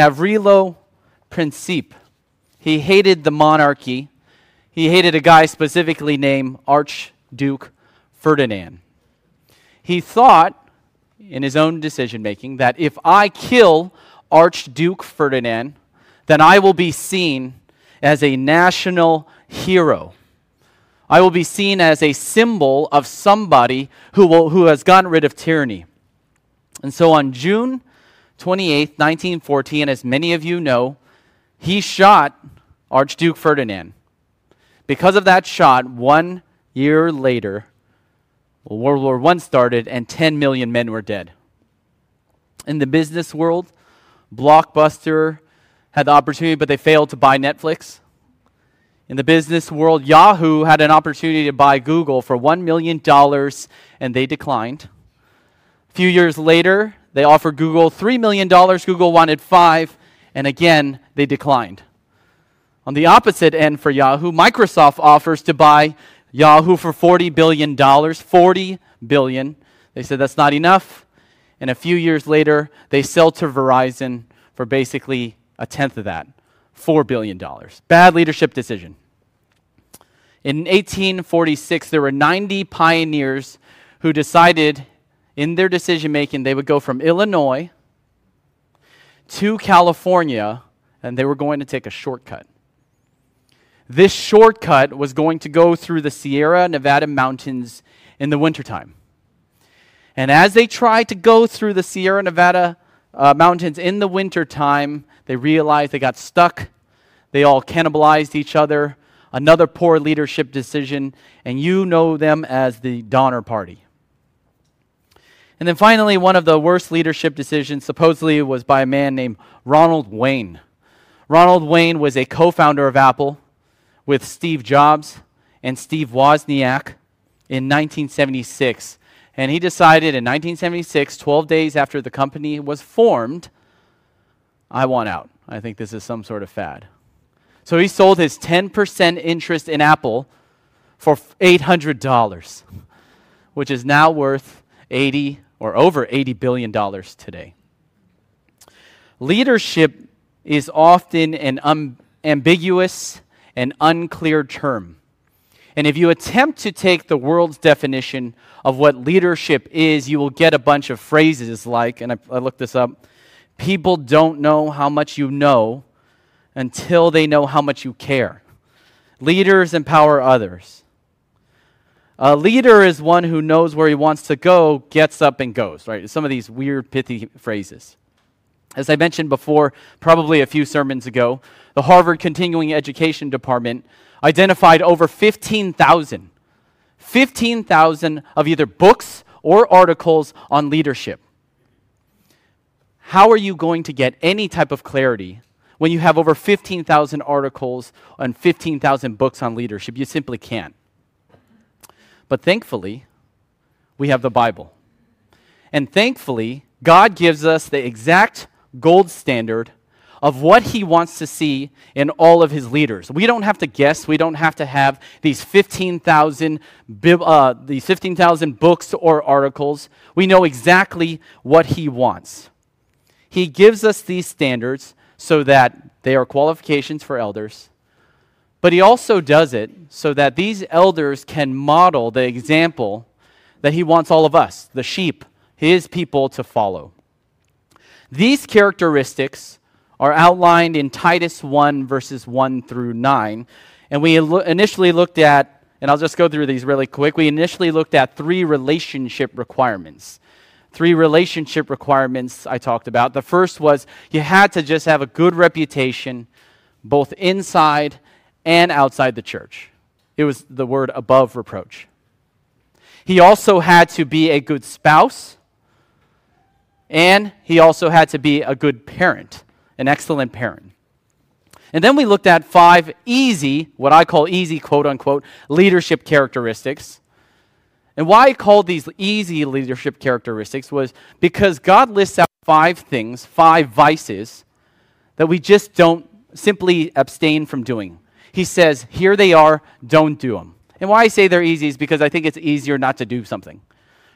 Gavrilo Princip. He hated the monarchy. He hated a guy specifically named Archduke Ferdinand. He thought, in his own decision making, that if I kill Archduke Ferdinand, then I will be seen as a national hero. I will be seen as a symbol of somebody who, will, who has gotten rid of tyranny. And so on June 28, 1914, as many of you know, he shot Archduke Ferdinand. Because of that shot, one year later, World War I started and 10 million men were dead. In the business world, Blockbuster had the opportunity, but they failed to buy Netflix. In the business world, Yahoo had an opportunity to buy Google for $1 million and they declined. A few years later, they offered Google $3 million. Google wanted five, and again, they declined. On the opposite end for Yahoo, Microsoft offers to buy Yahoo for $40 billion. 40 billion. They said that's not enough. And a few years later, they sell to Verizon for basically a tenth of that $4 billion. Bad leadership decision. In 1846, there were 90 pioneers who decided in their decision making they would go from Illinois to California and they were going to take a shortcut. This shortcut was going to go through the Sierra Nevada mountains in the wintertime. And as they tried to go through the Sierra Nevada uh, mountains in the wintertime, they realized they got stuck. They all cannibalized each other. Another poor leadership decision, and you know them as the Donner Party. And then finally, one of the worst leadership decisions supposedly was by a man named Ronald Wayne. Ronald Wayne was a co founder of Apple with Steve Jobs and Steve Wozniak in 1976. And he decided in 1976, 12 days after the company was formed, I want out. I think this is some sort of fad. So he sold his 10% interest in Apple for $800, which is now worth 80 or over 80 billion dollars today. Leadership is often an um, ambiguous and unclear term. And if you attempt to take the world's definition of what leadership is, you will get a bunch of phrases like, and I, I looked this up People don't know how much you know until they know how much you care. Leaders empower others. A leader is one who knows where he wants to go, gets up, and goes, right? Some of these weird, pithy phrases. As I mentioned before, probably a few sermons ago, the Harvard Continuing Education Department identified over 15,000, 15,000 of either books or articles on leadership how are you going to get any type of clarity when you have over 15,000 articles and 15,000 books on leadership? You simply can't. But thankfully, we have the Bible. And thankfully, God gives us the exact gold standard of what he wants to see in all of his leaders. We don't have to guess. We don't have to have these 15,000 uh, these 15,000 books or articles. We know exactly what he wants. He gives us these standards so that they are qualifications for elders, but he also does it so that these elders can model the example that he wants all of us, the sheep, his people, to follow. These characteristics are outlined in Titus 1, verses 1 through 9. And we initially looked at, and I'll just go through these really quick. We initially looked at three relationship requirements three relationship requirements I talked about. The first was you had to just have a good reputation both inside and outside the church. It was the word above reproach. He also had to be a good spouse, and he also had to be a good parent, an excellent parent. And then we looked at five easy, what I call easy, quote unquote, leadership characteristics and why I called these easy leadership characteristics was because God lists out five things, five vices, that we just don't simply abstain from doing. He says, here they are, don't do them. And why I say they're easy is because I think it's easier not to do something.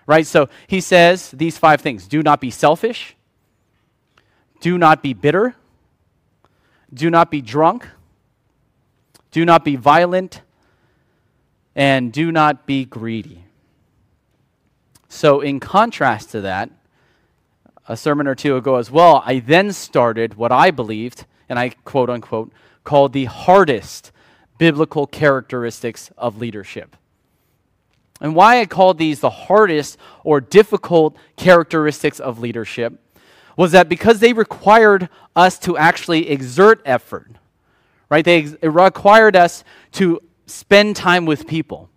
Right? So he says these five things do not be selfish, do not be bitter, do not be drunk, do not be violent, and do not be greedy. So, in contrast to that, a sermon or two ago as well, I then started what I believed, and I quote unquote, called the hardest biblical characteristics of leadership. And why I called these the hardest or difficult characteristics of leadership was that because they required us to actually exert effort, right? They ex- required us to spend time with people.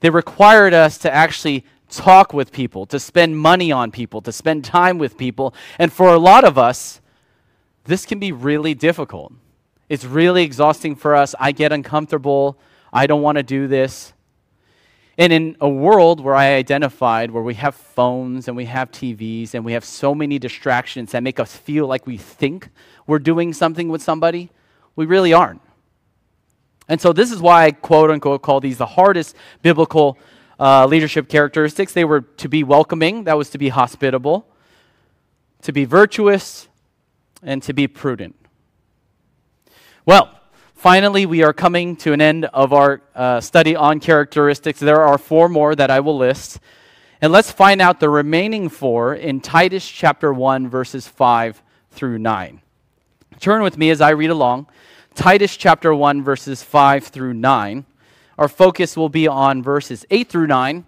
They required us to actually talk with people, to spend money on people, to spend time with people. And for a lot of us, this can be really difficult. It's really exhausting for us. I get uncomfortable. I don't want to do this. And in a world where I identified, where we have phones and we have TVs and we have so many distractions that make us feel like we think we're doing something with somebody, we really aren't. And so this is why I quote unquote call these the hardest biblical uh, leadership characteristics. They were to be welcoming, that was to be hospitable, to be virtuous, and to be prudent. Well, finally, we are coming to an end of our uh, study on characteristics. There are four more that I will list. And let's find out the remaining four in Titus chapter 1, verses 5 through 9. Turn with me as I read along. Titus chapter 1, verses 5 through 9. Our focus will be on verses 8 through 9,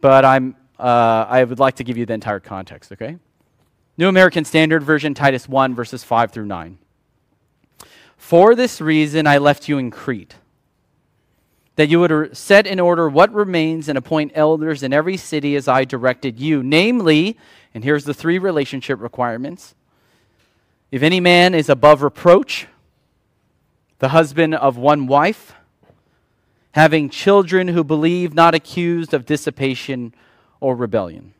but I'm, uh, I would like to give you the entire context, okay? New American Standard Version, Titus 1, verses 5 through 9. For this reason I left you in Crete, that you would set in order what remains and appoint elders in every city as I directed you. Namely, and here's the three relationship requirements if any man is above reproach, the husband of one wife, having children who believe, not accused of dissipation or rebellion.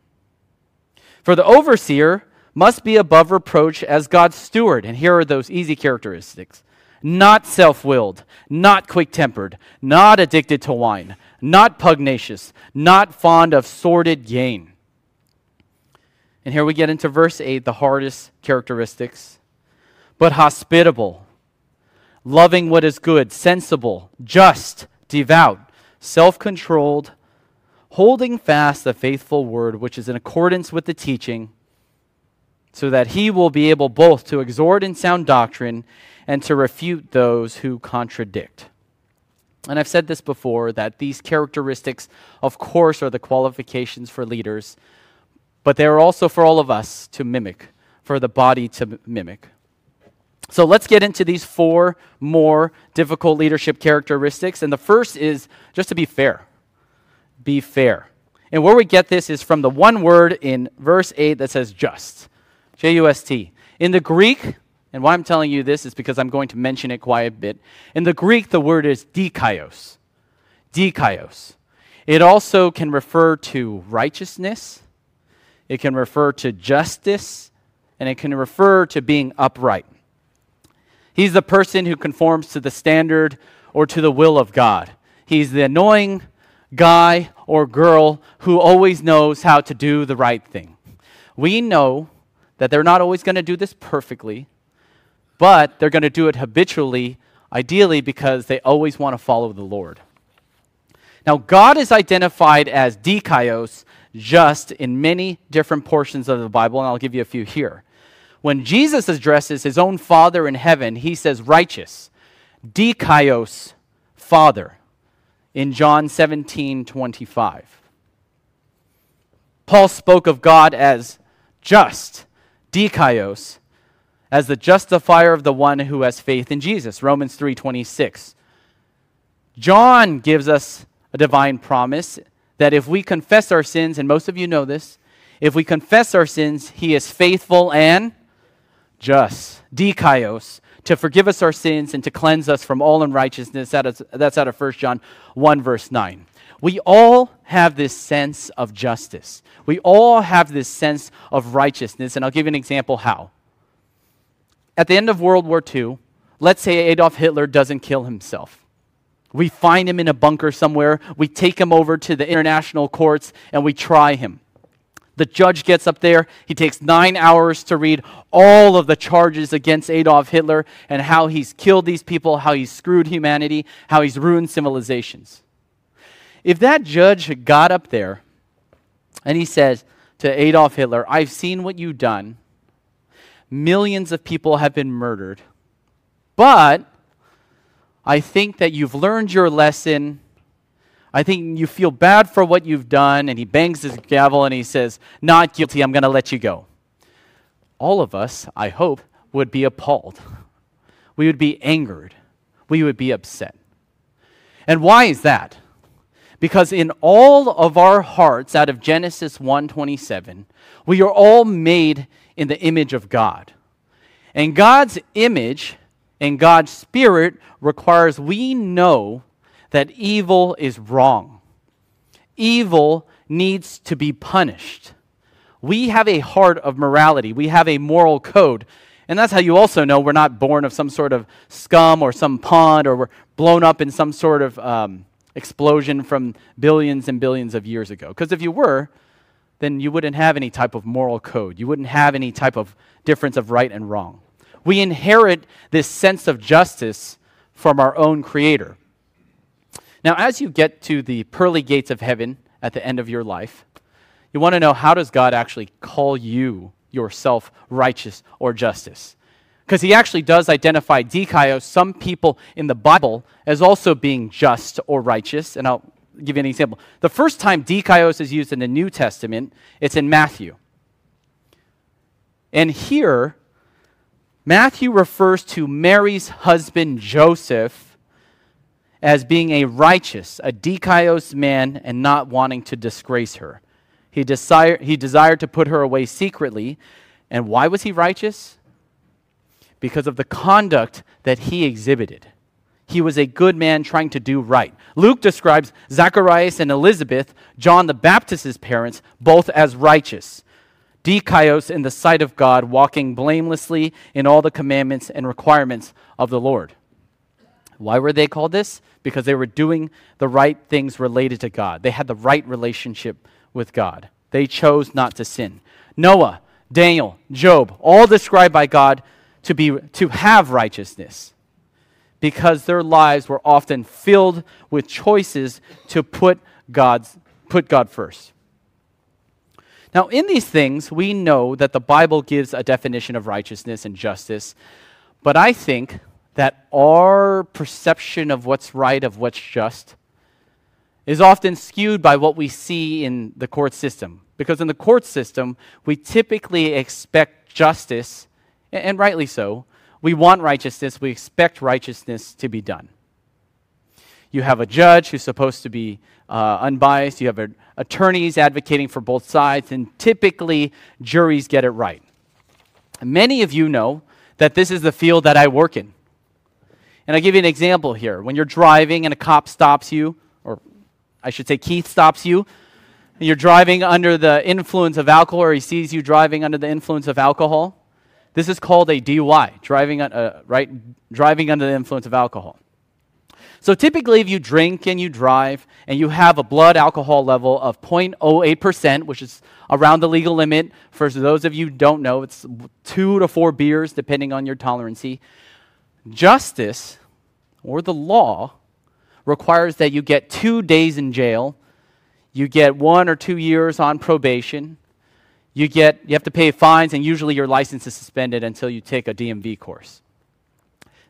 For the overseer must be above reproach as God's steward. And here are those easy characteristics not self willed, not quick tempered, not addicted to wine, not pugnacious, not fond of sordid gain. And here we get into verse 8, the hardest characteristics. But hospitable, loving what is good, sensible, just devout, self controlled, holding fast the faithful word which is in accordance with the teaching, so that he will be able both to exhort in sound doctrine and to refute those who contradict. And I've said this before that these characteristics, of course, are the qualifications for leaders, but they are also for all of us to mimic, for the body to mimic. So let's get into these four more difficult leadership characteristics. And the first is just to be fair. Be fair. And where we get this is from the one word in verse 8 that says just. J U S T. In the Greek, and why I'm telling you this is because I'm going to mention it quite a bit. In the Greek, the word is dikaios. Dikaios. It also can refer to righteousness, it can refer to justice, and it can refer to being upright. He's the person who conforms to the standard or to the will of God. He's the annoying guy or girl who always knows how to do the right thing. We know that they're not always going to do this perfectly, but they're going to do it habitually, ideally because they always want to follow the Lord. Now, God is identified as dikaios just in many different portions of the Bible, and I'll give you a few here. When Jesus addresses his own Father in heaven, he says righteous, dikaios, Father, in John 17 25. Paul spoke of God as just, dikaios, as the justifier of the one who has faith in Jesus, Romans 3:26. John gives us a divine promise that if we confess our sins, and most of you know this, if we confess our sins, he is faithful and just, dikaios, to forgive us our sins and to cleanse us from all unrighteousness. That's out of 1 John 1, verse 9. We all have this sense of justice. We all have this sense of righteousness. And I'll give you an example how. At the end of World War II, let's say Adolf Hitler doesn't kill himself. We find him in a bunker somewhere, we take him over to the international courts, and we try him. The judge gets up there. He takes nine hours to read all of the charges against Adolf Hitler and how he's killed these people, how he's screwed humanity, how he's ruined civilizations. If that judge got up there and he says to Adolf Hitler, I've seen what you've done, millions of people have been murdered, but I think that you've learned your lesson I think you feel bad for what you've done, and he bangs his gavel and he says, Not guilty, I'm going to let you go. All of us, I hope, would be appalled. We would be angered. We would be upset. And why is that? Because in all of our hearts out of Genesis 1:27, we are all made in the image of God. And God's image and God's spirit requires we know that evil is wrong. Evil needs to be punished. We have a heart of morality, we have a moral code. And that's how you also know we're not born of some sort of scum or some pond or we're blown up in some sort of um, explosion from billions and billions of years ago. Because if you were, then you wouldn't have any type of moral code. You wouldn't have any type of difference of right and wrong. We inherit this sense of justice from our own Creator. Now, as you get to the pearly gates of heaven at the end of your life, you want to know how does God actually call you yourself righteous or justice? Because he actually does identify dikaios, some people in the Bible, as also being just or righteous. And I'll give you an example. The first time dikaios is used in the New Testament, it's in Matthew. And here, Matthew refers to Mary's husband Joseph as being a righteous, a dikaios man, and not wanting to disgrace her. He, desire, he desired to put her away secretly. And why was he righteous? Because of the conduct that he exhibited. He was a good man trying to do right. Luke describes Zacharias and Elizabeth, John the Baptist's parents, both as righteous. Dikaios in the sight of God, walking blamelessly in all the commandments and requirements of the Lord. Why were they called this? Because they were doing the right things related to God. They had the right relationship with God. They chose not to sin. Noah, Daniel, Job, all described by God to, be, to have righteousness because their lives were often filled with choices to put, God's, put God first. Now, in these things, we know that the Bible gives a definition of righteousness and justice, but I think that our perception of what's right, of what's just, is often skewed by what we see in the court system. Because in the court system, we typically expect justice, and rightly so. We want righteousness, we expect righteousness to be done. You have a judge who's supposed to be uh, unbiased, you have a, attorneys advocating for both sides, and typically juries get it right. Many of you know that this is the field that I work in. And I'll give you an example here. When you're driving and a cop stops you, or I should say Keith stops you, and you're driving under the influence of alcohol, or he sees you driving under the influence of alcohol, this is called a DUI, driving, uh, right, driving under the influence of alcohol. So typically, if you drink and you drive and you have a blood alcohol level of 0.08%, which is around the legal limit, for those of you don't know, it's two to four beers, depending on your tolerancy. Justice, or the law, requires that you get two days in jail, you get one or two years on probation, you, get, you have to pay fines, and usually your license is suspended until you take a DMV course.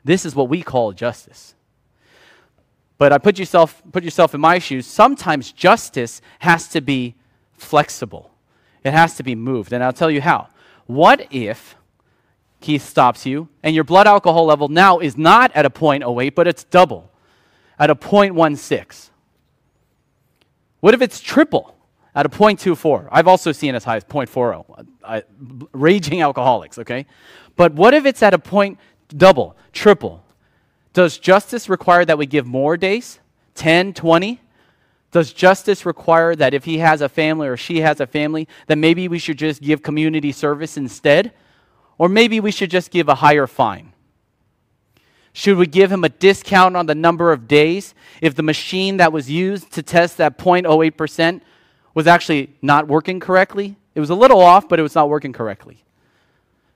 This is what we call justice. But I put yourself, put yourself in my shoes. Sometimes justice has to be flexible, it has to be moved. And I'll tell you how. What if Keith stops you, and your blood alcohol level now is not at a 0.08, but it's double, at a 0.16. What if it's triple, at a 0.24? I've also seen as high as 0.40, uh, raging alcoholics, okay? But what if it's at a point double, triple? Does justice require that we give more days? 10, 20? Does justice require that if he has a family or she has a family, that maybe we should just give community service instead? Or maybe we should just give a higher fine. Should we give him a discount on the number of days if the machine that was used to test that 0.08% was actually not working correctly? It was a little off, but it was not working correctly.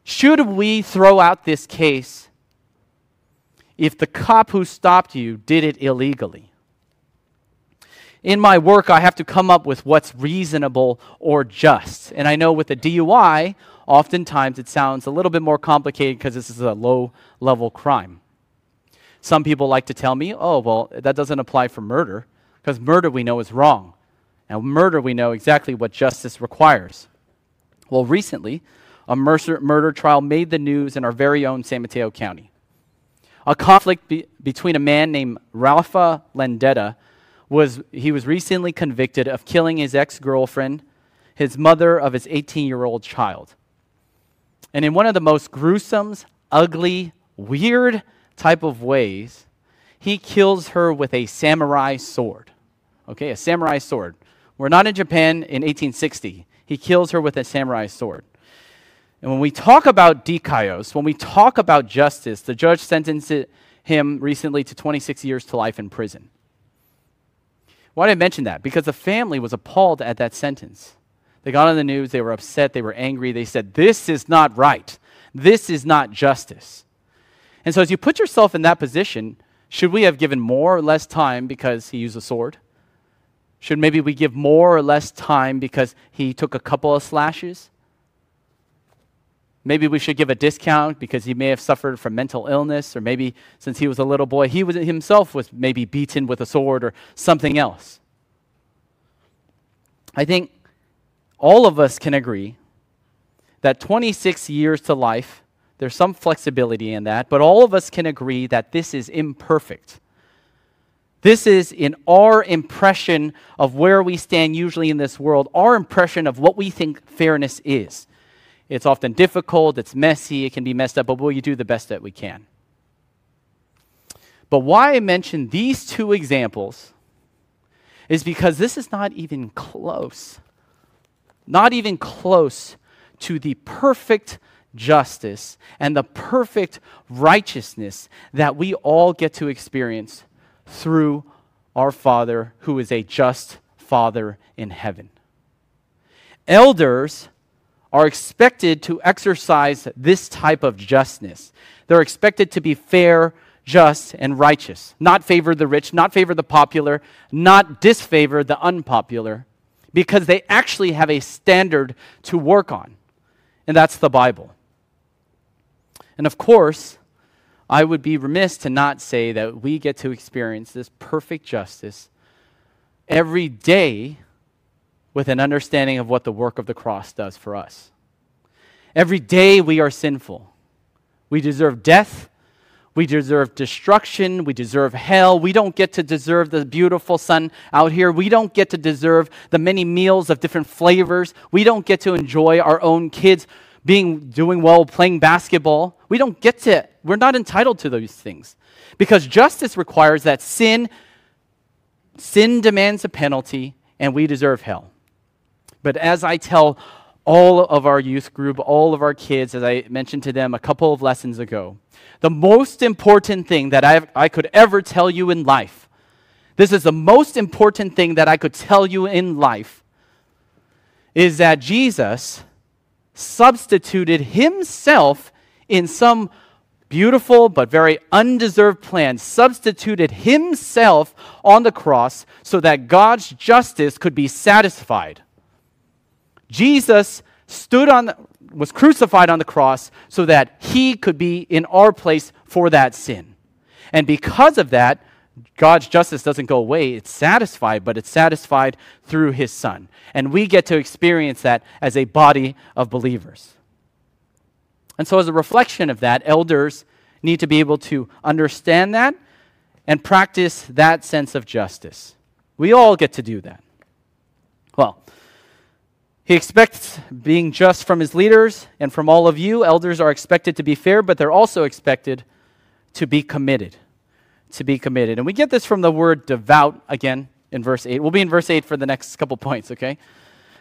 Should we throw out this case if the cop who stopped you did it illegally? In my work, I have to come up with what's reasonable or just. And I know with a DUI, oftentimes it sounds a little bit more complicated because this is a low level crime. Some people like to tell me, oh, well, that doesn't apply for murder because murder we know is wrong. And murder we know exactly what justice requires. Well, recently, a murder, trial made the news in our very own San Mateo County. A conflict be- between a man named Ralpha Landeta was he was recently convicted of killing his ex-girlfriend, his mother of his 18-year-old child. And in one of the most gruesome, ugly, weird type of ways, he kills her with a samurai sword. Okay, a samurai sword. We're not in Japan in 1860. He kills her with a samurai sword. And when we talk about dikaios, when we talk about justice, the judge sentenced him recently to 26 years to life in prison. Why did I mention that? Because the family was appalled at that sentence. They got on the news, they were upset, they were angry. They said, This is not right. This is not justice. And so, as you put yourself in that position, should we have given more or less time because he used a sword? Should maybe we give more or less time because he took a couple of slashes? Maybe we should give a discount because he may have suffered from mental illness, or maybe since he was a little boy, he was, himself was maybe beaten with a sword or something else. I think all of us can agree that 26 years to life, there's some flexibility in that, but all of us can agree that this is imperfect. This is in our impression of where we stand usually in this world, our impression of what we think fairness is. It's often difficult, it's messy, it can be messed up, but we'll do the best that we can. But why I mention these two examples is because this is not even close, not even close to the perfect justice and the perfect righteousness that we all get to experience through our Father who is a just Father in heaven. Elders are expected to exercise this type of justness. They're expected to be fair, just, and righteous, not favor the rich, not favor the popular, not disfavor the unpopular, because they actually have a standard to work on, and that's the Bible. And of course, I would be remiss to not say that we get to experience this perfect justice every day with an understanding of what the work of the cross does for us. Every day we are sinful. We deserve death. We deserve destruction. We deserve hell. We don't get to deserve the beautiful sun out here. We don't get to deserve the many meals of different flavors. We don't get to enjoy our own kids being doing well playing basketball. We don't get to we're not entitled to those things. Because justice requires that sin sin demands a penalty and we deserve hell. But as I tell all of our youth group, all of our kids, as I mentioned to them a couple of lessons ago, the most important thing that I, I could ever tell you in life, this is the most important thing that I could tell you in life, is that Jesus substituted himself in some beautiful but very undeserved plan, substituted himself on the cross so that God's justice could be satisfied. Jesus stood on the, was crucified on the cross so that he could be in our place for that sin. And because of that, God's justice doesn't go away. It's satisfied, but it's satisfied through his son. And we get to experience that as a body of believers. And so, as a reflection of that, elders need to be able to understand that and practice that sense of justice. We all get to do that. Well, he expects being just from his leaders and from all of you. Elders are expected to be fair, but they're also expected to be committed. To be committed. And we get this from the word devout again in verse 8. We'll be in verse 8 for the next couple points, okay?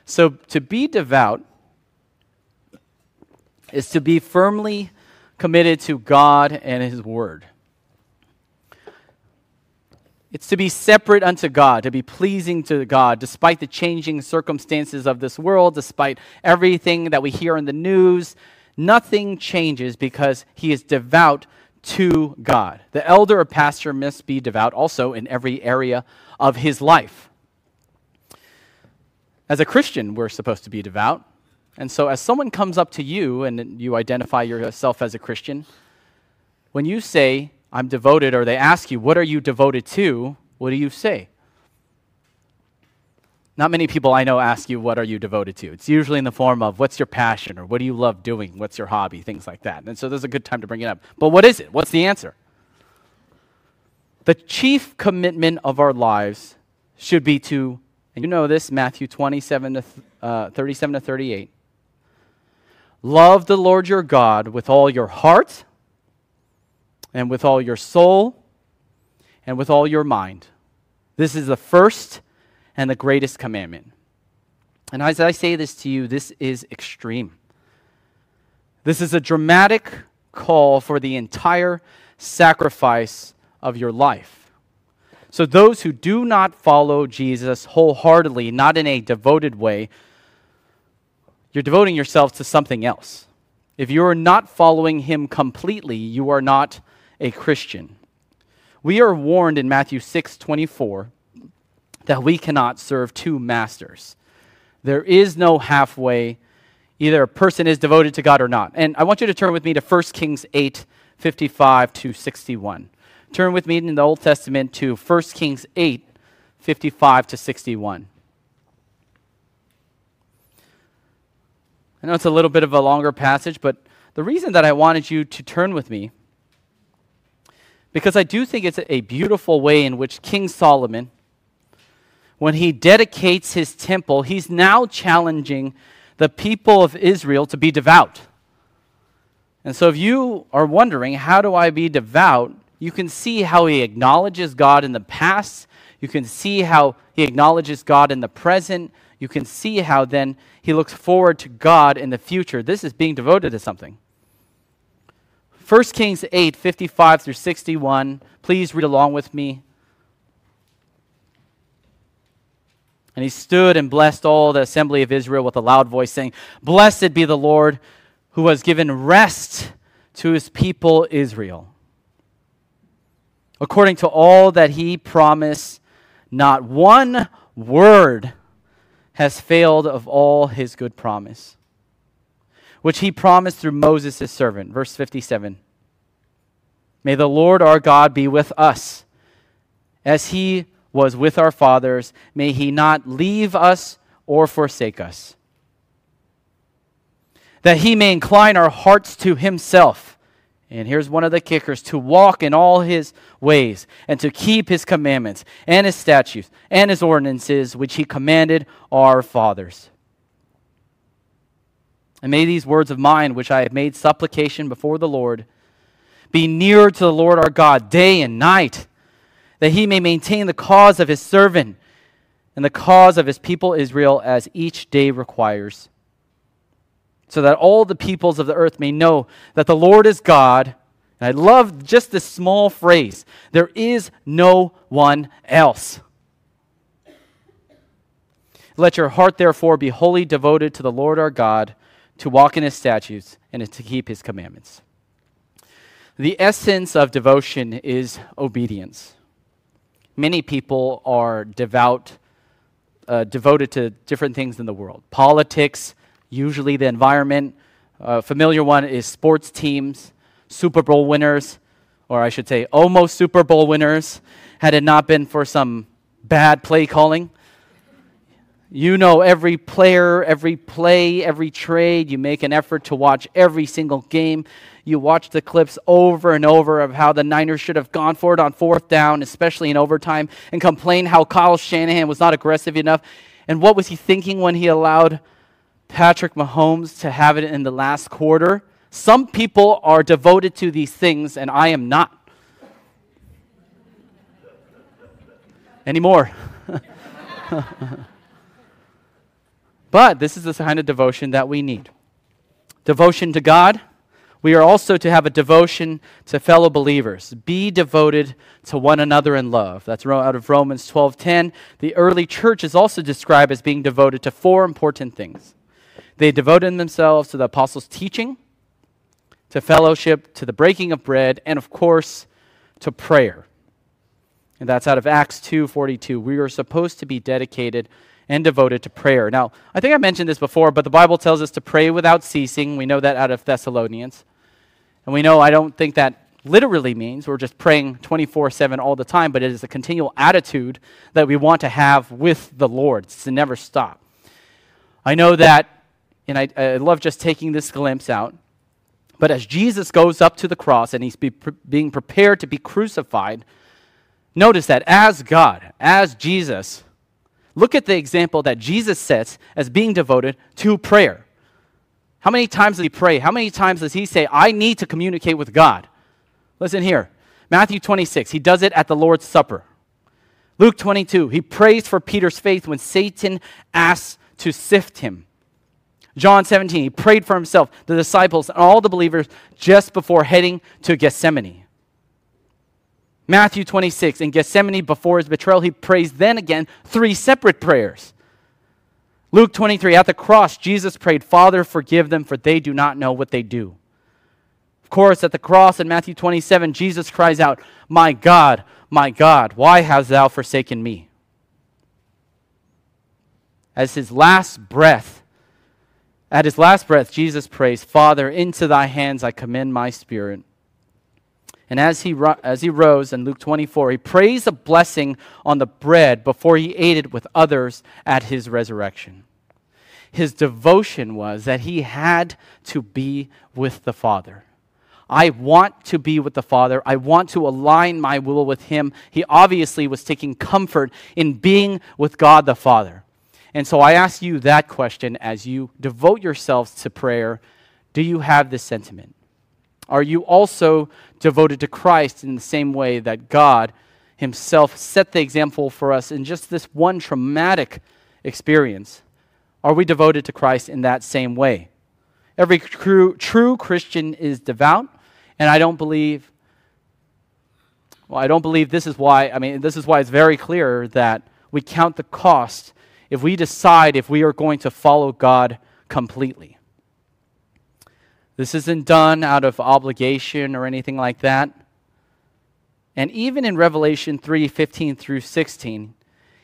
So to be devout is to be firmly committed to God and his word. It's to be separate unto God, to be pleasing to God, despite the changing circumstances of this world, despite everything that we hear in the news. Nothing changes because he is devout to God. The elder or pastor must be devout also in every area of his life. As a Christian, we're supposed to be devout. And so, as someone comes up to you and you identify yourself as a Christian, when you say, I'm devoted, or they ask you, What are you devoted to? What do you say? Not many people I know ask you, What are you devoted to? It's usually in the form of, What's your passion? or What do you love doing? What's your hobby? Things like that. And so, there's a good time to bring it up. But what is it? What's the answer? The chief commitment of our lives should be to, and you know this, Matthew 27 to uh, 37 to 38 Love the Lord your God with all your heart, and with all your soul, and with all your mind. This is the first and the greatest commandment. And as I say this to you, this is extreme. This is a dramatic call for the entire sacrifice of your life. So, those who do not follow Jesus wholeheartedly, not in a devoted way, you're devoting yourself to something else. If you are not following him completely, you are not a Christian. We are warned in Matthew 6 24 that we cannot serve two masters. There is no halfway. Either a person is devoted to God or not. And I want you to turn with me to 1 Kings 8 55 to 61. Turn with me in the Old Testament to 1 Kings 8 55 to 61. I know it's a little bit of a longer passage, but the reason that I wanted you to turn with me, because I do think it's a beautiful way in which King Solomon, when he dedicates his temple, he's now challenging the people of Israel to be devout. And so, if you are wondering, how do I be devout? You can see how he acknowledges God in the past. You can see how he acknowledges God in the present you can see how then he looks forward to God in the future. This is being devoted to something. 1 Kings 8, 55 through 61. Please read along with me. And he stood and blessed all the assembly of Israel with a loud voice, saying, Blessed be the Lord who has given rest to his people Israel. According to all that he promised, not one word has failed of all his good promise, which he promised through Moses his servant. Verse 57 May the Lord our God be with us as he was with our fathers. May he not leave us or forsake us. That he may incline our hearts to himself and here's one of the kickers to walk in all his ways and to keep his commandments and his statutes and his ordinances, which he commanded our fathers. And may these words of mine, which I have made supplication before the Lord, be near to the Lord our God day and night, that he may maintain the cause of his servant and the cause of his people Israel as each day requires so that all the peoples of the earth may know that the Lord is God. And I love just this small phrase there is no one else. Let your heart, therefore, be wholly devoted to the Lord our God, to walk in his statutes, and to keep his commandments. The essence of devotion is obedience. Many people are devout, uh, devoted to different things in the world politics, usually the environment. A familiar one is sports teams, Super Bowl winners, or I should say almost Super Bowl winners, had it not been for some bad play calling. You know every player, every play, every trade. You make an effort to watch every single game. You watch the clips over and over of how the Niners should have gone for it on fourth down, especially in overtime, and complain how Kyle Shanahan was not aggressive enough. And what was he thinking when he allowed Patrick Mahomes to have it in the last quarter. Some people are devoted to these things, and I am not. Anymore. but this is the kind of devotion that we need devotion to God we are also to have a devotion to fellow believers. Be devoted to one another in love. That's out of Romans 12:10. The early church is also described as being devoted to four important things. They devoted themselves to the apostles' teaching, to fellowship, to the breaking of bread, and of course, to prayer. And that's out of Acts 2:42. We are supposed to be dedicated and devoted to prayer. Now, I think I mentioned this before, but the Bible tells us to pray without ceasing. We know that out of Thessalonians. And we know I don't think that literally means we're just praying 24 7 all the time, but it is a continual attitude that we want to have with the Lord. It's to never stop. I know that, and I, I love just taking this glimpse out, but as Jesus goes up to the cross and he's be, being prepared to be crucified, notice that as God, as Jesus, Look at the example that Jesus sets as being devoted to prayer. How many times does he pray? How many times does he say, I need to communicate with God? Listen here. Matthew 26, he does it at the Lord's Supper. Luke 22, he prays for Peter's faith when Satan asks to sift him. John 17, he prayed for himself, the disciples, and all the believers just before heading to Gethsemane. Matthew 26, in Gethsemane before his betrayal, he prays then again three separate prayers. Luke 23, at the cross, Jesus prayed, Father, forgive them, for they do not know what they do. Of course, at the cross in Matthew 27, Jesus cries out, My God, my God, why hast thou forsaken me? As his last breath, at his last breath, Jesus prays, Father, into thy hands I commend my spirit. And as he, as he rose in Luke 24, he prays a blessing on the bread before he ate it with others at his resurrection. His devotion was that he had to be with the Father. I want to be with the Father. I want to align my will with Him. He obviously was taking comfort in being with God the Father. And so I ask you that question as you devote yourselves to prayer. Do you have this sentiment? Are you also devoted to Christ in the same way that God Himself set the example for us in just this one traumatic experience? Are we devoted to Christ in that same way? Every true, true Christian is devout, and I don't believe, well, I don't believe this is why, I mean, this is why it's very clear that we count the cost if we decide if we are going to follow God completely. This isn't done out of obligation or anything like that. And even in Revelation 3 15 through 16,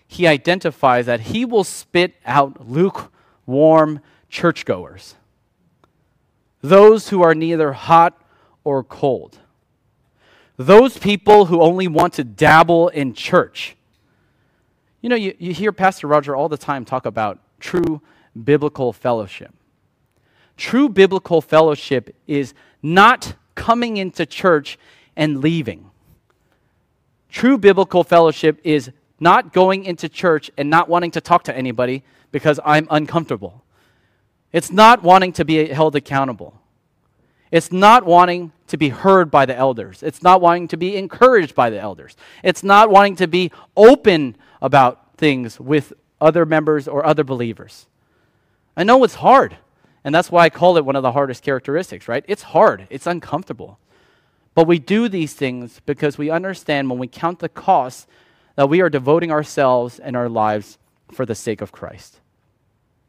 he identifies that he will spit out lukewarm churchgoers, those who are neither hot or cold, those people who only want to dabble in church. You know, you, you hear Pastor Roger all the time talk about true biblical fellowship. True biblical fellowship is not coming into church and leaving. True biblical fellowship is not going into church and not wanting to talk to anybody because I'm uncomfortable. It's not wanting to be held accountable. It's not wanting to be heard by the elders. It's not wanting to be encouraged by the elders. It's not wanting to be open about things with other members or other believers. I know it's hard. And that's why I call it one of the hardest characteristics, right? It's hard, it's uncomfortable. But we do these things because we understand when we count the costs that we are devoting ourselves and our lives for the sake of Christ.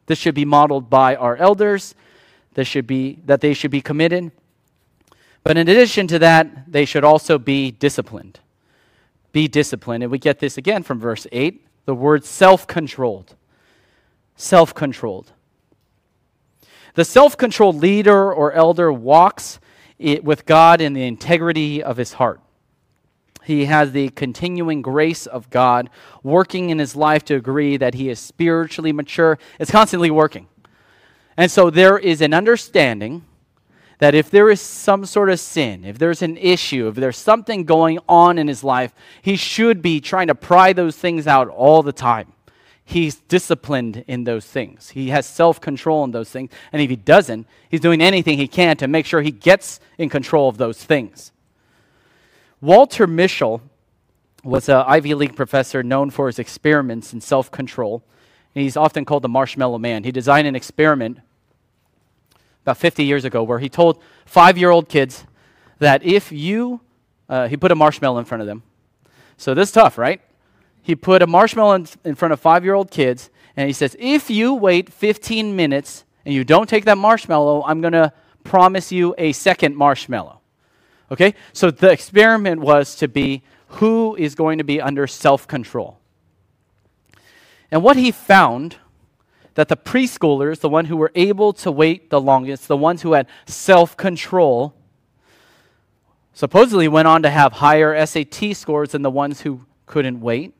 This should be modeled by our elders. This should be that they should be committed. But in addition to that, they should also be disciplined. Be disciplined. And we get this again from verse 8, the word self-controlled. Self-controlled. The self controlled leader or elder walks with God in the integrity of his heart. He has the continuing grace of God working in his life to agree that he is spiritually mature. It's constantly working. And so there is an understanding that if there is some sort of sin, if there's an issue, if there's something going on in his life, he should be trying to pry those things out all the time he's disciplined in those things. He has self control in those things. And if he doesn't, he's doing anything he can to make sure he gets in control of those things. Walter Mischel was an Ivy League professor known for his experiments in self control. He's often called the marshmallow man. He designed an experiment about 50 years ago where he told five year old kids that if you, uh, he put a marshmallow in front of them. So this is tough, right? He put a marshmallow in, front of five year old kids, and he says, if you wait 15 minutes and you don't take that marshmallow, I'm going to promise you a second marshmallow. Okay? So the experiment was to be who is going to be under self control. And what he found that the preschoolers, the ones who were able to wait the longest, the ones who had self control, supposedly went on to have higher SAT scores than the ones who couldn't wait.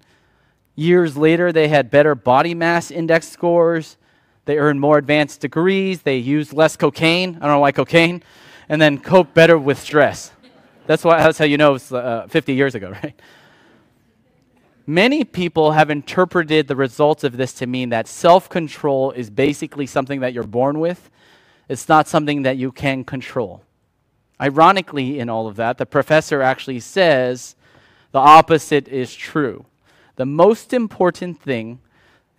Years later, they had better body mass index scores. They earned more advanced degrees. They used less cocaine. I don't know why cocaine. And then cope better with stress. That's, why, that's how you know it's uh, 50 years ago, right? Many people have interpreted the results of this to mean that self control is basically something that you're born with, it's not something that you can control. Ironically, in all of that, the professor actually says the opposite is true. The most important thing,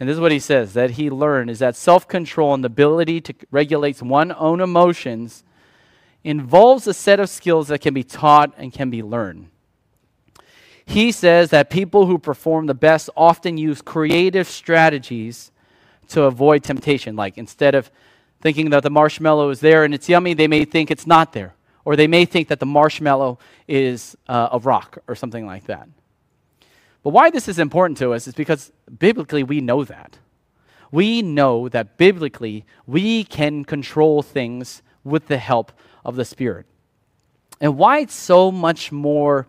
and this is what he says, that he learned is that self control and the ability to regulate one's own emotions involves a set of skills that can be taught and can be learned. He says that people who perform the best often use creative strategies to avoid temptation. Like instead of thinking that the marshmallow is there and it's yummy, they may think it's not there. Or they may think that the marshmallow is uh, a rock or something like that. But why this is important to us is because biblically we know that. We know that biblically we can control things with the help of the Spirit. And why it's so much more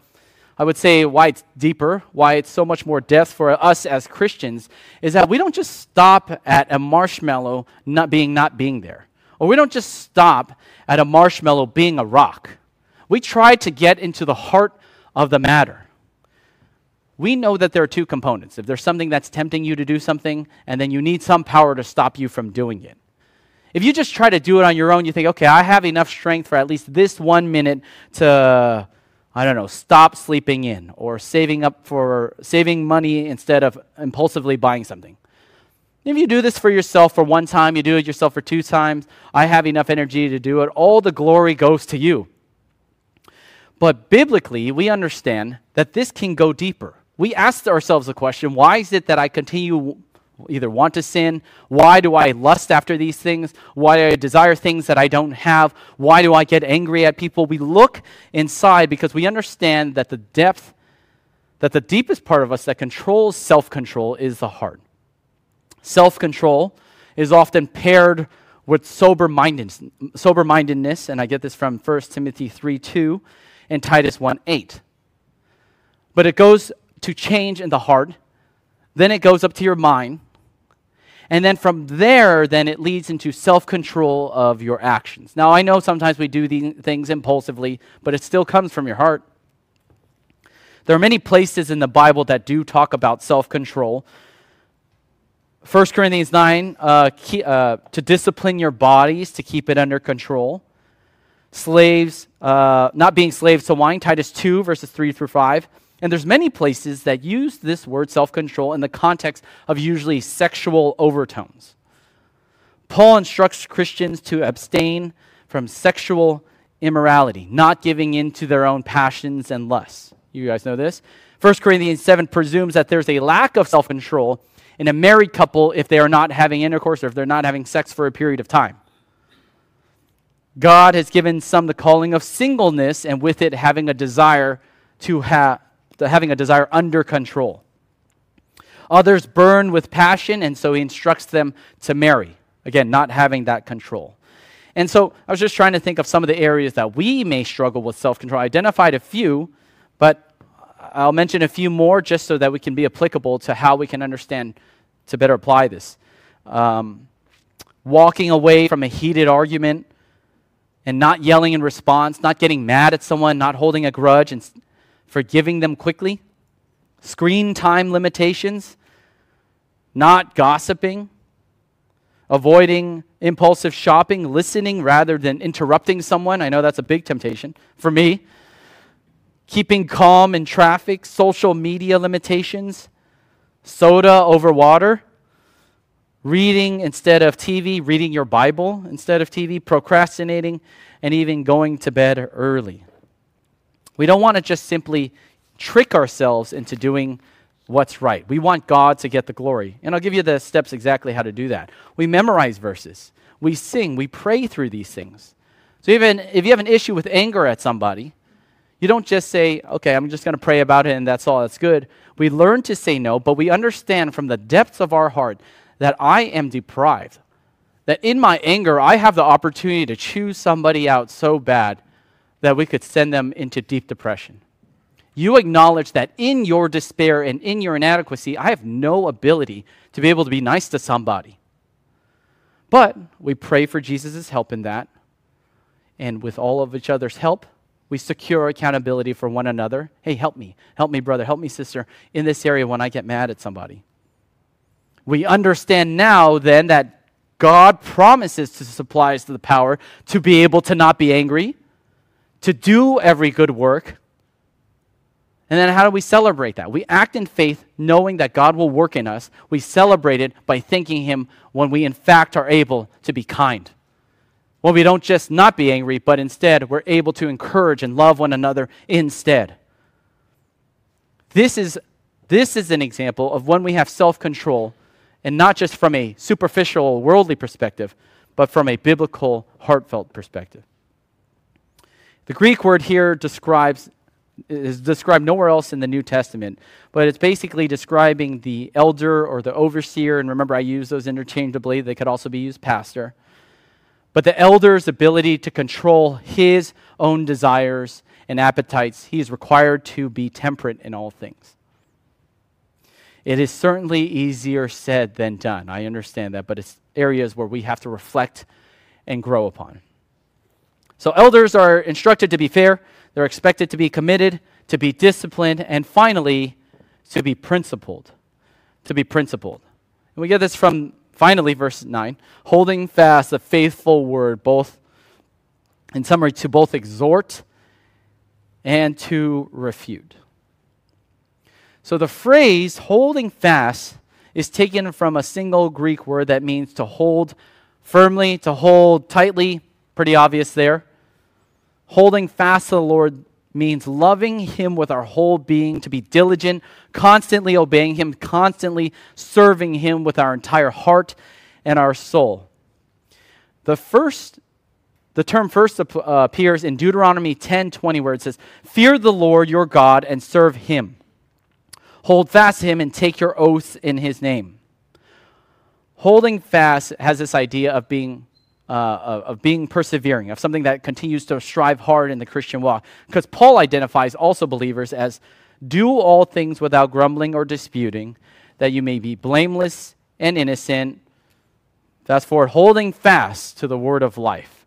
I would say why it's deeper, why it's so much more depth for us as Christians, is that we don't just stop at a marshmallow not being not being there. Or we don't just stop at a marshmallow being a rock. We try to get into the heart of the matter. We know that there are two components. If there's something that's tempting you to do something, and then you need some power to stop you from doing it. If you just try to do it on your own, you think, okay, I have enough strength for at least this one minute to I don't know, stop sleeping in or saving up for saving money instead of impulsively buying something. If you do this for yourself for one time, you do it yourself for two times, I have enough energy to do it, all the glory goes to you. But biblically, we understand that this can go deeper. We ask ourselves the question why is it that I continue either want to sin? Why do I lust after these things? Why do I desire things that I don't have? Why do I get angry at people? We look inside because we understand that the depth, that the deepest part of us that controls self control is the heart. Self control is often paired with sober mindedness, and I get this from 1 Timothy 3 2 and Titus 1 8. But it goes to change in the heart, then it goes up to your mind, and then from there, then it leads into self control of your actions. Now, I know sometimes we do these things impulsively, but it still comes from your heart. There are many places in the Bible that do talk about self control. 1 Corinthians 9, uh, key, uh, to discipline your bodies to keep it under control. Slaves, uh, not being slaves to wine, Titus 2, verses 3 through 5 and there's many places that use this word self-control in the context of usually sexual overtones. Paul instructs Christians to abstain from sexual immorality, not giving in to their own passions and lusts. You guys know this? 1 Corinthians 7 presumes that there's a lack of self-control in a married couple if they are not having intercourse or if they're not having sex for a period of time. God has given some the calling of singleness and with it having a desire to have having a desire under control. Others burn with passion, and so he instructs them to marry. Again, not having that control. And so I was just trying to think of some of the areas that we may struggle with self control. I identified a few, but I'll mention a few more just so that we can be applicable to how we can understand to better apply this. Um, walking away from a heated argument and not yelling in response, not getting mad at someone, not holding a grudge, and forgiving them quickly, screen time limitations, not gossiping, avoiding impulsive shopping, listening rather than interrupting someone. I know that's a big temptation for me. Keeping calm in traffic, social media limitations, soda over water, reading instead of TV, reading your Bible instead of TV, procrastinating, and even going to bed early. We don't want to just simply trick ourselves into doing what's right. We want God to get the glory. And I'll give you the steps exactly how to do that. We memorize verses, we sing, we pray through these things. So even if you have an issue with anger at somebody, you don't just say, okay, I'm just going to pray about it and that's all, that's good. We learn to say no, but we understand from the depths of our heart that I am deprived. That in my anger, I have the opportunity to choose somebody out so bad that we could send them into deep depression. You acknowledge that in your despair and in your inadequacy, I have no ability to be able to be nice to somebody. But we pray for Jesus' help in that. And with all of each other's help, we secure accountability for one another. Hey, help me. Help me, brother. Help me, sister, in this area when I get mad at somebody. We understand now then that God promises to supply us the power to be able to not be angry, to do every good work. And then how do we celebrate that? We act in faith knowing that God will work in us. We celebrate it by thanking Him when we, in fact, are able to be kind. When we don't just not be angry, but instead we're able to encourage and love one another instead. This is, this is an example of when we have self control and not just from a superficial, worldly perspective, but from a biblical, heartfelt perspective. The Greek word here describes is described nowhere else in the New Testament, but it's basically describing the elder or the overseer. And remember, I use those interchangeably, they could also be used pastor. But the elder's ability to control his own desires and appetites, he is required to be temperate in all things. It is certainly easier said than done. I understand that, but it's areas where we have to reflect and grow upon. So, elders are instructed to be fair, they're expected to be committed, to be disciplined, and finally, to be principled. To be principled. And we get this from finally verse 9 holding fast the faithful word, both in summary, to both exhort and to refute. So the phrase holding fast is taken from a single Greek word that means to hold firmly, to hold tightly. Pretty obvious there. Holding fast to the Lord means loving Him with our whole being, to be diligent, constantly obeying Him, constantly serving Him with our entire heart and our soul. The first the term first uh, appears in Deuteronomy 10:20 where it says, "Fear the Lord your God and serve him." Hold fast to him and take your oaths in his name. Holding fast has this idea of being uh, of being persevering, of something that continues to strive hard in the Christian walk. Because Paul identifies also believers as do all things without grumbling or disputing, that you may be blameless and innocent. Fast forward, holding fast to the word of life.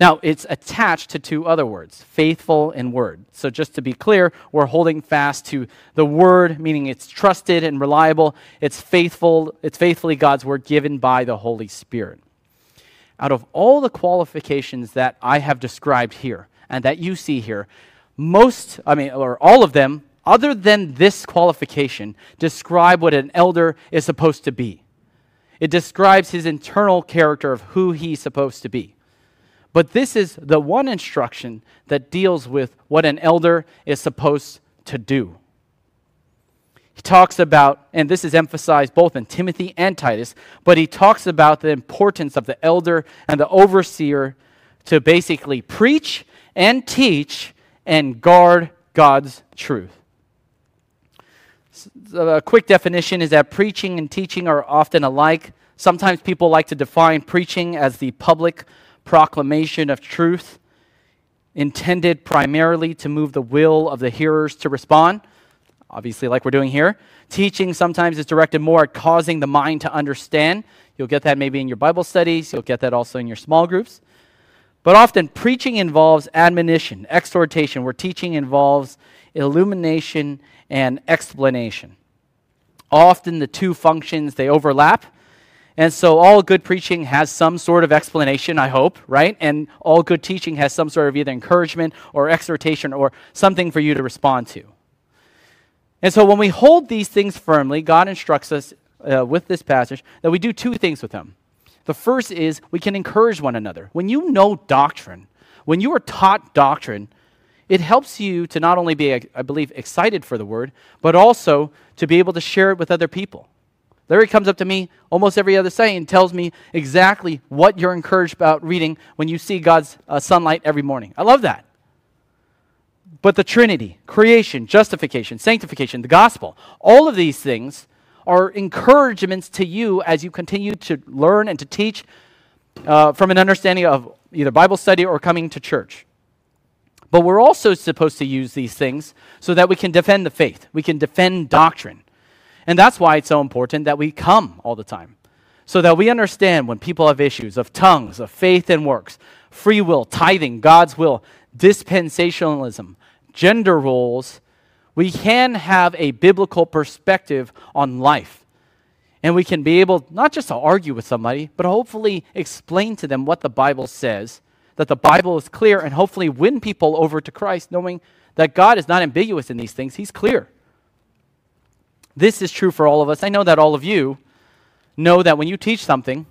Now, it's attached to two other words, faithful and word. So, just to be clear, we're holding fast to the word, meaning it's trusted and reliable. It's faithful, it's faithfully God's word given by the Holy Spirit. Out of all the qualifications that I have described here and that you see here, most, I mean, or all of them, other than this qualification, describe what an elder is supposed to be. It describes his internal character of who he's supposed to be. But this is the one instruction that deals with what an elder is supposed to do. He talks about, and this is emphasized both in Timothy and Titus, but he talks about the importance of the elder and the overseer to basically preach and teach and guard God's truth. A quick definition is that preaching and teaching are often alike. Sometimes people like to define preaching as the public proclamation of truth intended primarily to move the will of the hearers to respond, obviously, like we're doing here. Teaching sometimes is directed more at causing the mind to understand. You'll get that maybe in your Bible studies, you'll get that also in your small groups. But often, preaching involves admonition, exhortation, where teaching involves illumination and explanation. Often, the two functions they overlap and so all good preaching has some sort of explanation, I hope, right? And all good teaching has some sort of either encouragement or exhortation or something for you to respond to. And so when we hold these things firmly, God instructs us uh, with this passage that we do two things with them. The first is we can encourage one another. When you know doctrine, when you are taught doctrine, it helps you to not only be, I believe, excited for the word, but also to be able to share it with other people. Larry comes up to me almost every other Sunday and tells me exactly what you're encouraged about reading when you see God's uh, sunlight every morning. I love that. But the Trinity, creation, justification, sanctification, the gospel, all of these things are encouragements to you as you continue to learn and to teach uh, from an understanding of either Bible study or coming to church. But we're also supposed to use these things so that we can defend the faith, we can defend doctrine. And that's why it's so important that we come all the time, so that we understand when people have issues of tongues, of faith and works, free will, tithing, God's will, dispensationalism, gender roles, we can have a biblical perspective on life. And we can be able not just to argue with somebody, but hopefully explain to them what the Bible says, that the Bible is clear, and hopefully win people over to Christ, knowing that God is not ambiguous in these things. He's clear. This is true for all of us. I know that all of you know that when you teach something,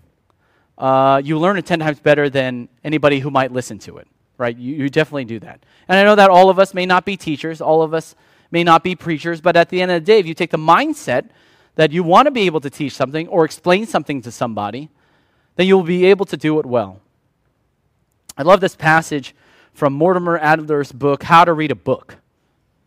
uh, you learn it 10 times better than anybody who might listen to it, right? You, you definitely do that. And I know that all of us may not be teachers, all of us may not be preachers, but at the end of the day, if you take the mindset that you want to be able to teach something or explain something to somebody, then you'll be able to do it well. I love this passage from Mortimer Adler's book, How to Read a Book.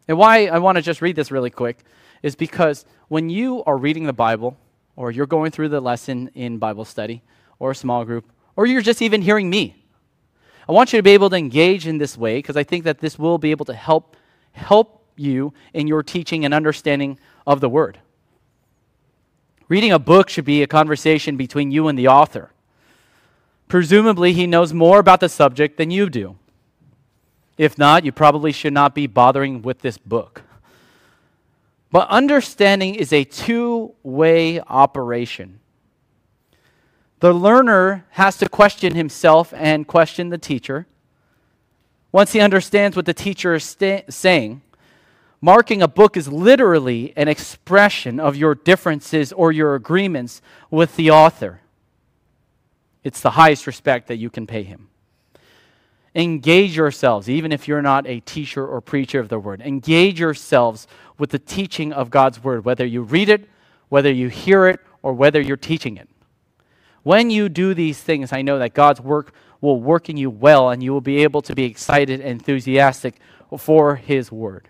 And why I want to just read this really quick is because when you are reading the Bible, or you're going through the lesson in Bible study, or a small group, or you're just even hearing me, I want you to be able to engage in this way because I think that this will be able to help help you in your teaching and understanding of the Word. Reading a book should be a conversation between you and the author. Presumably, he knows more about the subject than you do. If not, you probably should not be bothering with this book. But understanding is a two way operation. The learner has to question himself and question the teacher. Once he understands what the teacher is sta- saying, Marking a book is literally an expression of your differences or your agreements with the author. It's the highest respect that you can pay him. Engage yourselves, even if you're not a teacher or preacher of the word. Engage yourselves with the teaching of God's word, whether you read it, whether you hear it, or whether you're teaching it. When you do these things, I know that God's work will work in you well, and you will be able to be excited and enthusiastic for his word.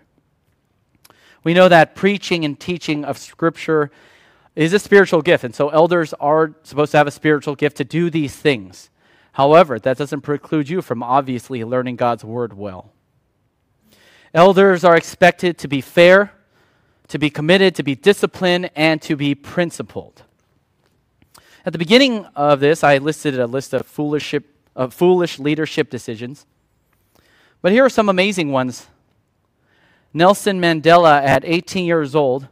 We know that preaching and teaching of Scripture is a spiritual gift, and so elders are supposed to have a spiritual gift to do these things. However, that doesn't preclude you from obviously learning God's Word well. Elders are expected to be fair, to be committed, to be disciplined, and to be principled. At the beginning of this, I listed a list of foolish, of foolish leadership decisions. But here are some amazing ones Nelson Mandela, at 18 years old,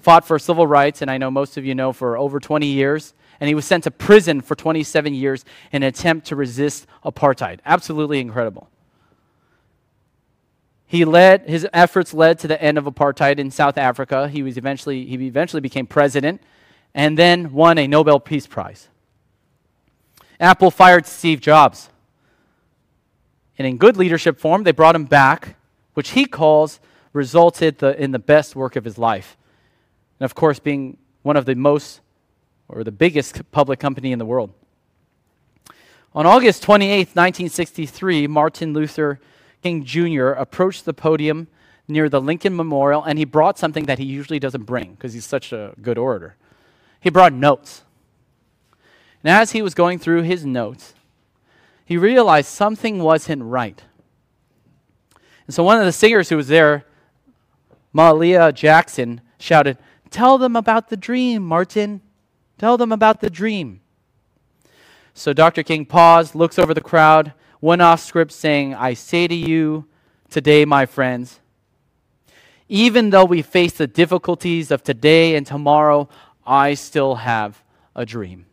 fought for civil rights, and I know most of you know for over 20 years, and he was sent to prison for 27 years in an attempt to resist apartheid. Absolutely incredible. He led his efforts led to the end of apartheid in South Africa. He was eventually he eventually became president and then won a Nobel Peace Prize. Apple fired Steve Jobs. And in good leadership form, they brought him back which he calls resulted the, in the best work of his life. And of course, being one of the most or the biggest public company in the world. On August 28, 1963, Martin Luther King Jr. approached the podium near the Lincoln Memorial and he brought something that he usually doesn't bring because he's such a good orator. He brought notes. And as he was going through his notes, he realized something wasn't right. And so one of the singers who was there, Mahalia Jackson, shouted, Tell them about the dream, Martin. Tell them about the dream. So Dr. King paused, looks over the crowd, went off script saying, I say to you today, my friends, even though we face the difficulties of today and tomorrow, I still have a dream.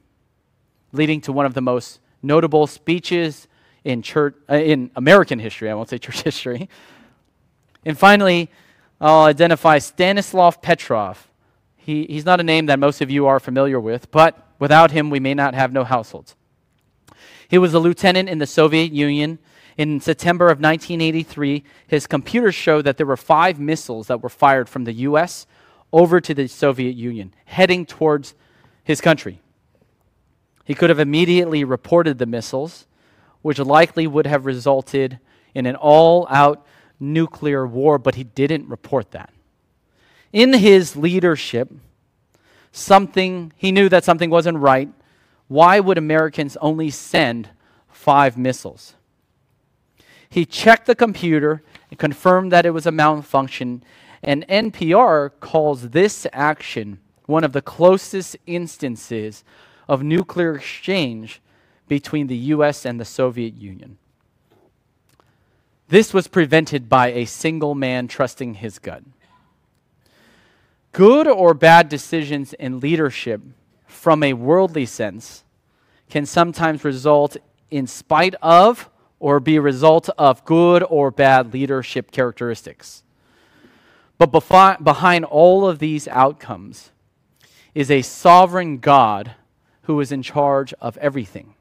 Leading to one of the most notable speeches in church uh, in American history. I won't say church history. And finally, I'll identify Stanislav Petrov. He, he's not a name that most of you are familiar with, but without him, we may not have no households. He was a lieutenant in the Soviet Union. In September of 1983, his computers showed that there were five missiles that were fired from the U.S. over to the Soviet Union, heading towards his country. He could have immediately reported the missiles, which likely would have resulted in an all out nuclear war, but he didn't report that. In his leadership, something he knew that something wasn't right. Why would Americans only send five missiles? He checked the computer and confirmed that it was a malfunction, and NPR calls this action one of the closest instances of nuclear exchange between the US and the Soviet Union. This was prevented by a single man trusting his gut. Good or bad decisions in leadership from a worldly sense can sometimes result in spite of or be a result of good or bad leadership characteristics. But behind all of these outcomes is a sovereign God who is in charge of everything.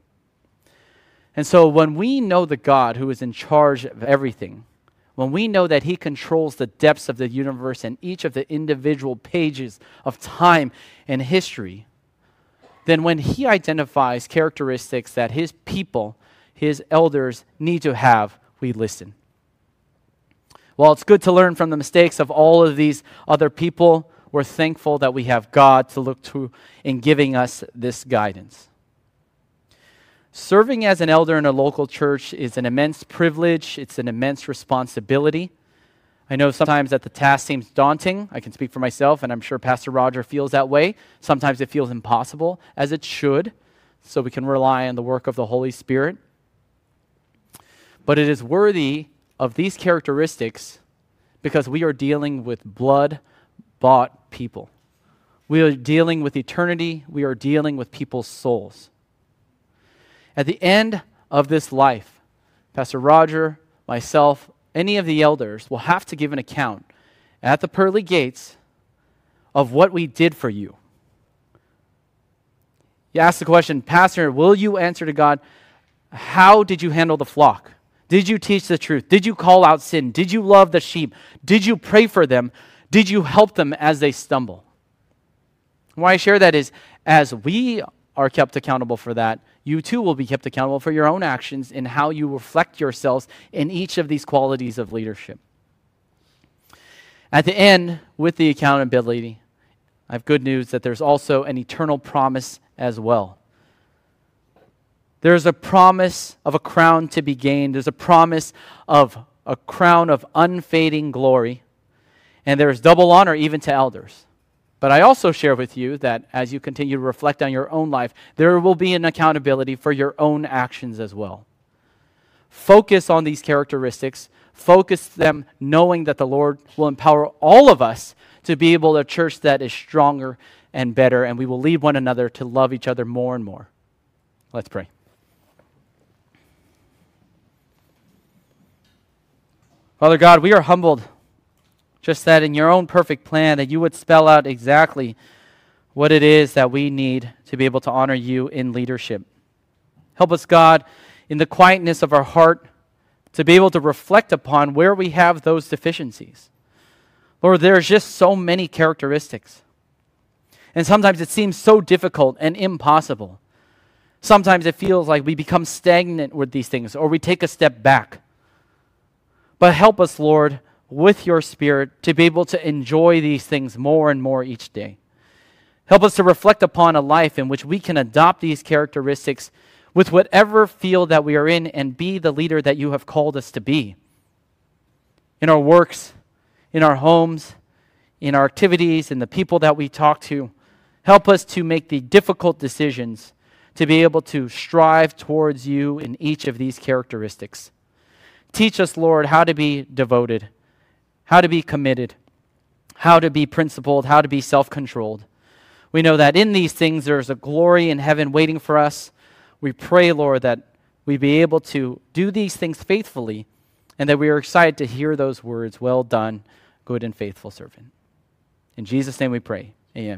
And so when we know the God who is in charge of everything, when we know that He controls the depths of the universe and each of the individual pages of time and history, then when He identifies characteristics that His people, His elders, need to have, we listen. While it's good to learn from the mistakes of all of these other people, we're thankful that we have God to look to in giving us this guidance. Serving as an elder in a local church is an immense privilege, it's an immense responsibility. I know sometimes that the task seems daunting. I can speak for myself, and I'm sure Pastor Roger feels that way. Sometimes it feels impossible, as it should, so we can rely on the work of the Holy Spirit. But it is worthy of these characteristics because we are dealing with blood bought people. We are dealing with eternity, we are dealing with people's souls. At the end of this life, Pastor Roger, myself, any of the elders will have to give an account at the pearly gates of what we did for you. You ask the question, Pastor, will you answer to God, how did you handle the flock? Did you teach the truth? Did you call out sin? Did you love the sheep? Did you pray for them? Did you help them as they stumble? Why I share that is as we are kept accountable for that, you too will be kept accountable for your own actions and how you reflect yourselves in each of these qualities of leadership. At the end, with the accountability, I have good news that there's also an eternal promise as well. There's a promise of a crown to be gained, there's a promise of a crown of unfading glory and there is double honor even to elders. But I also share with you that as you continue to reflect on your own life, there will be an accountability for your own actions as well. Focus on these characteristics, focus them knowing that the Lord will empower all of us to be able to a church that is stronger and better, and we will lead one another to love each other more and more. Let's pray. Father God, we are humbled just that in your own perfect plan, that you would spell out exactly what it is that we need to be able to honor you in leadership. Help us, God, in the quietness of our heart, to be able to reflect upon where we have those deficiencies. Lord, there's just so many characteristics. And sometimes it seems so difficult and impossible. Sometimes it feels like we become stagnant with these things or we take a step back. But help us, Lord, with your Spirit to be able to enjoy these things more and more each day. Help us to reflect upon a life in which we can adopt these characteristics with whatever field that we are in and be the leader that you have called us to be. In our works, in our homes, in our activities, in the people that we talk to, help us to make the difficult decisions to be able to strive towards you in each of these characteristics. Teach us, Lord, how to be devoted how to be committed, how to be principled, how to be self controlled. We know that in these things there's a glory in heaven waiting for us. We pray, Lord, that we be able to do these things faithfully and that we are excited to hear those words, well done, good and faithful servant. In Jesus' name we pray. Amen.